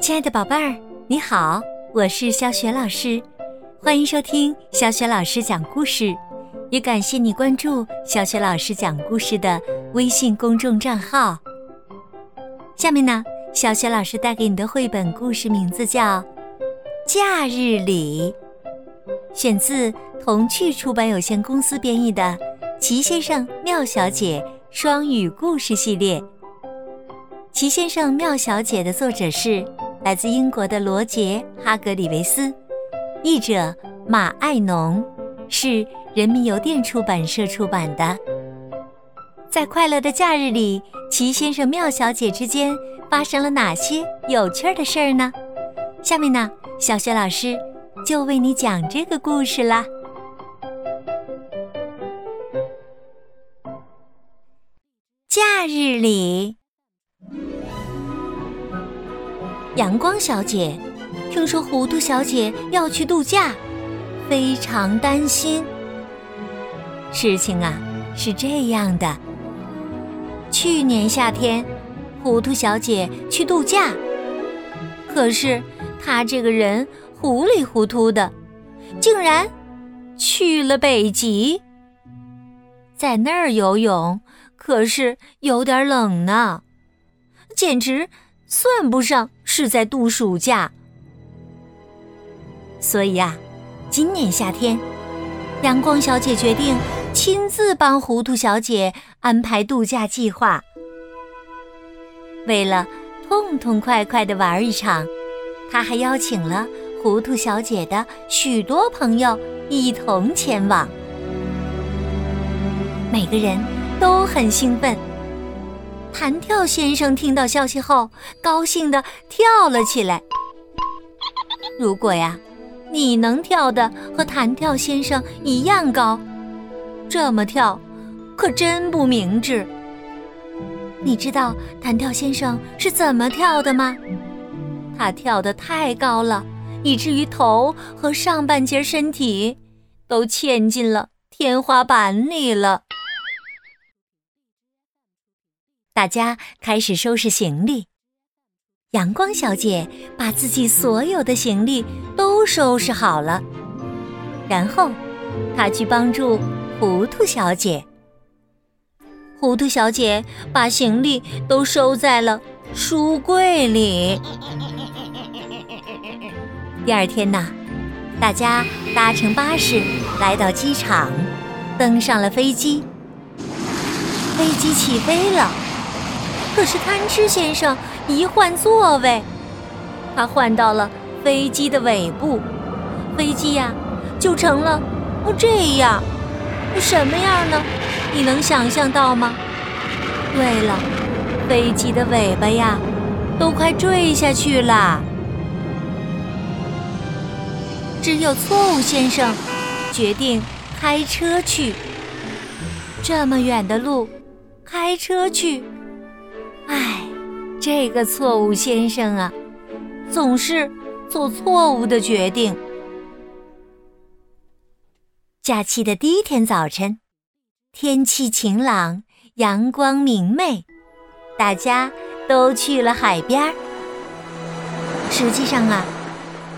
亲爱的宝贝儿，你好，我是小雪老师，欢迎收听小雪老师讲故事，也感谢你关注小雪老师讲故事的微信公众账号。下面呢，小雪老师带给你的绘本故事名字叫《假日里》，选自童趣出版有限公司编译的《齐先生妙小姐》双语故事系列。《齐先生妙小姐》的作者是。来自英国的罗杰·哈格里维斯，译者马爱农，是人民邮电出版社出版的。在快乐的假日里，齐先生、妙小姐之间发生了哪些有趣的事儿呢？下面呢，小雪老师就为你讲这个故事啦。夏日里。阳光小姐听说糊涂小姐要去度假，非常担心。事情啊是这样的：去年夏天，糊涂小姐去度假，可是她这个人糊里糊涂的，竟然去了北极，在那儿游泳，可是有点冷呢，简直。算不上是在度暑假，所以呀，今年夏天，阳光小姐决定亲自帮糊涂小姐安排度假计划。为了痛痛快快的玩一场，她还邀请了糊涂小姐的许多朋友一同前往。每个人都很兴奋。弹跳先生听到消息后，高兴地跳了起来。如果呀，你能跳的和弹跳先生一样高，这么跳可真不明智。你知道弹跳先生是怎么跳的吗？他跳得太高了，以至于头和上半截身体都嵌进了天花板里了。大家开始收拾行李。阳光小姐把自己所有的行李都收拾好了，然后她去帮助糊涂小姐。糊涂小姐把行李都收在了书柜里。第二天呢，大家搭乘巴士来到机场，登上了飞机。飞机起飞了。可是贪吃先生一换座位，他换到了飞机的尾部，飞机呀就成了哦这样，什么样呢？你能想象到吗？对了，飞机的尾巴呀都快坠下去了。只有错误先生决定开车去，这么远的路，开车去。唉，这个错误先生啊，总是做错误的决定。假期的第一天早晨，天气晴朗，阳光明媚，大家都去了海边。实际上啊，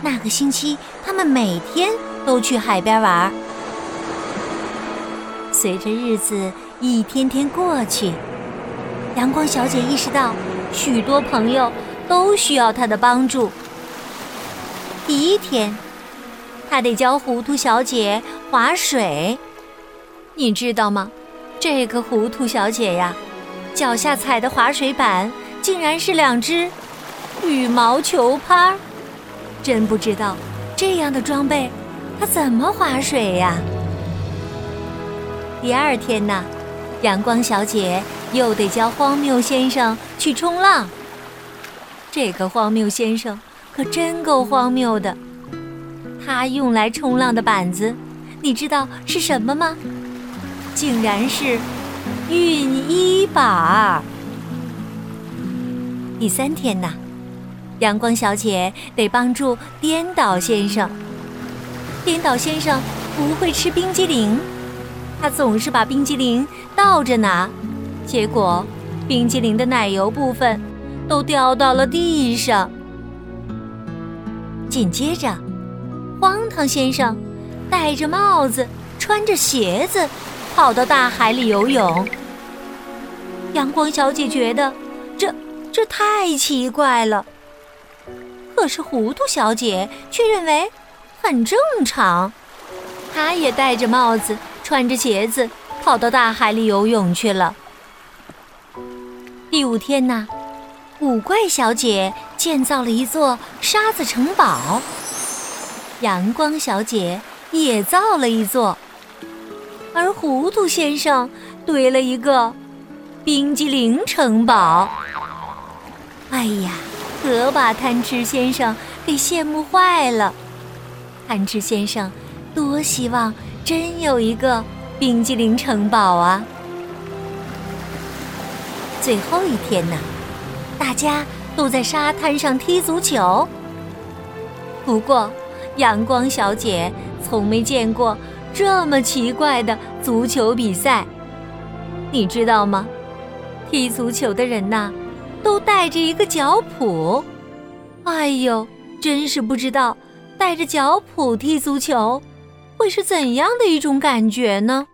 那个星期他们每天都去海边玩。随着日子一天天过去。阳光小姐意识到，许多朋友都需要她的帮助。第一天，她得教糊涂小姐划水。你知道吗？这个糊涂小姐呀，脚下踩的滑水板竟然是两只羽毛球拍儿。真不知道这样的装备，她怎么划水呀？第二天呢？阳光小姐又得教荒谬先生去冲浪。这个荒谬先生可真够荒谬的。他用来冲浪的板子，你知道是什么吗？竟然是熨衣板。第三天呐，阳光小姐得帮助颠倒先生。颠倒先生不会吃冰激凌。他总是把冰激凌倒着拿，结果冰激凌的奶油部分都掉到了地上。紧接着，荒唐先生戴着帽子，穿着鞋子，跑到大海里游泳。阳光小姐觉得这这太奇怪了，可是糊涂小姐却认为很正常。她也戴着帽子，穿着鞋子，跑到大海里游泳去了。第五天呢，古怪小姐建造了一座沙子城堡，阳光小姐也造了一座，而糊涂先生堆了一个冰激凌城堡。哎呀，可把贪吃先生给羡慕坏了。贪吃先生多希望真有一个冰激凌城堡啊！最后一天呢，大家都在沙滩上踢足球。不过，阳光小姐从没见过这么奇怪的足球比赛。你知道吗？踢足球的人呐，都带着一个脚蹼。哎呦，真是不知道带着脚蹼踢足球会是怎样的一种感觉呢？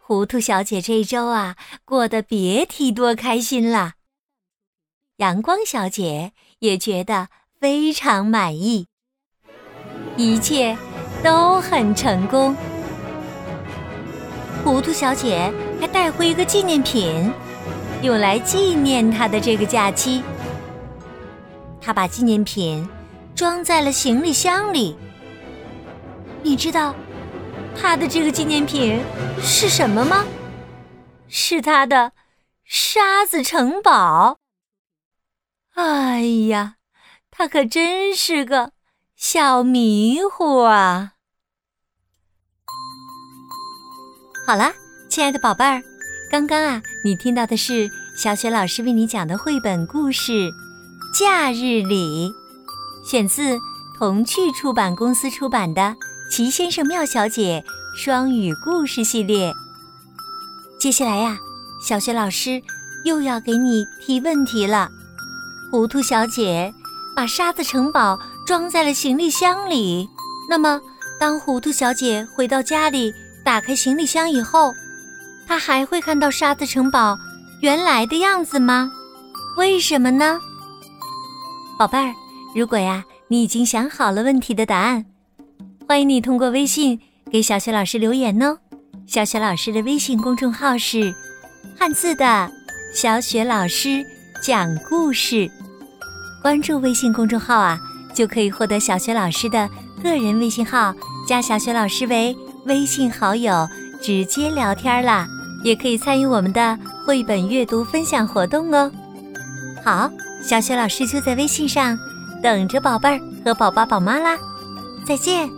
糊涂小姐这周啊，过得别提多开心了。阳光小姐也觉得非常满意，一切都很成功。糊涂小姐还带回一个纪念品，用来纪念她的这个假期。她把纪念品装在了行李箱里。你知道？他的这个纪念品是什么吗？是他的沙子城堡。哎呀，他可真是个小迷糊啊！好了，亲爱的宝贝儿，刚刚啊，你听到的是小雪老师为你讲的绘本故事《假日里》，选自童趣出版公司出版的。奇先生妙小姐双语故事系列。接下来呀，小雪老师又要给你提问题了。糊涂小姐把沙子城堡装在了行李箱里。那么，当糊涂小姐回到家里，打开行李箱以后，她还会看到沙子城堡原来的样子吗？为什么呢？宝贝儿，如果呀，你已经想好了问题的答案。欢迎你通过微信给小雪老师留言哦。小雪老师的微信公众号是“汉字的小雪老师讲故事”，关注微信公众号啊，就可以获得小雪老师的个人微信号，加小雪老师为微信好友，直接聊天啦。也可以参与我们的绘本阅读分享活动哦。好，小雪老师就在微信上等着宝贝儿和宝爸宝妈啦，再见。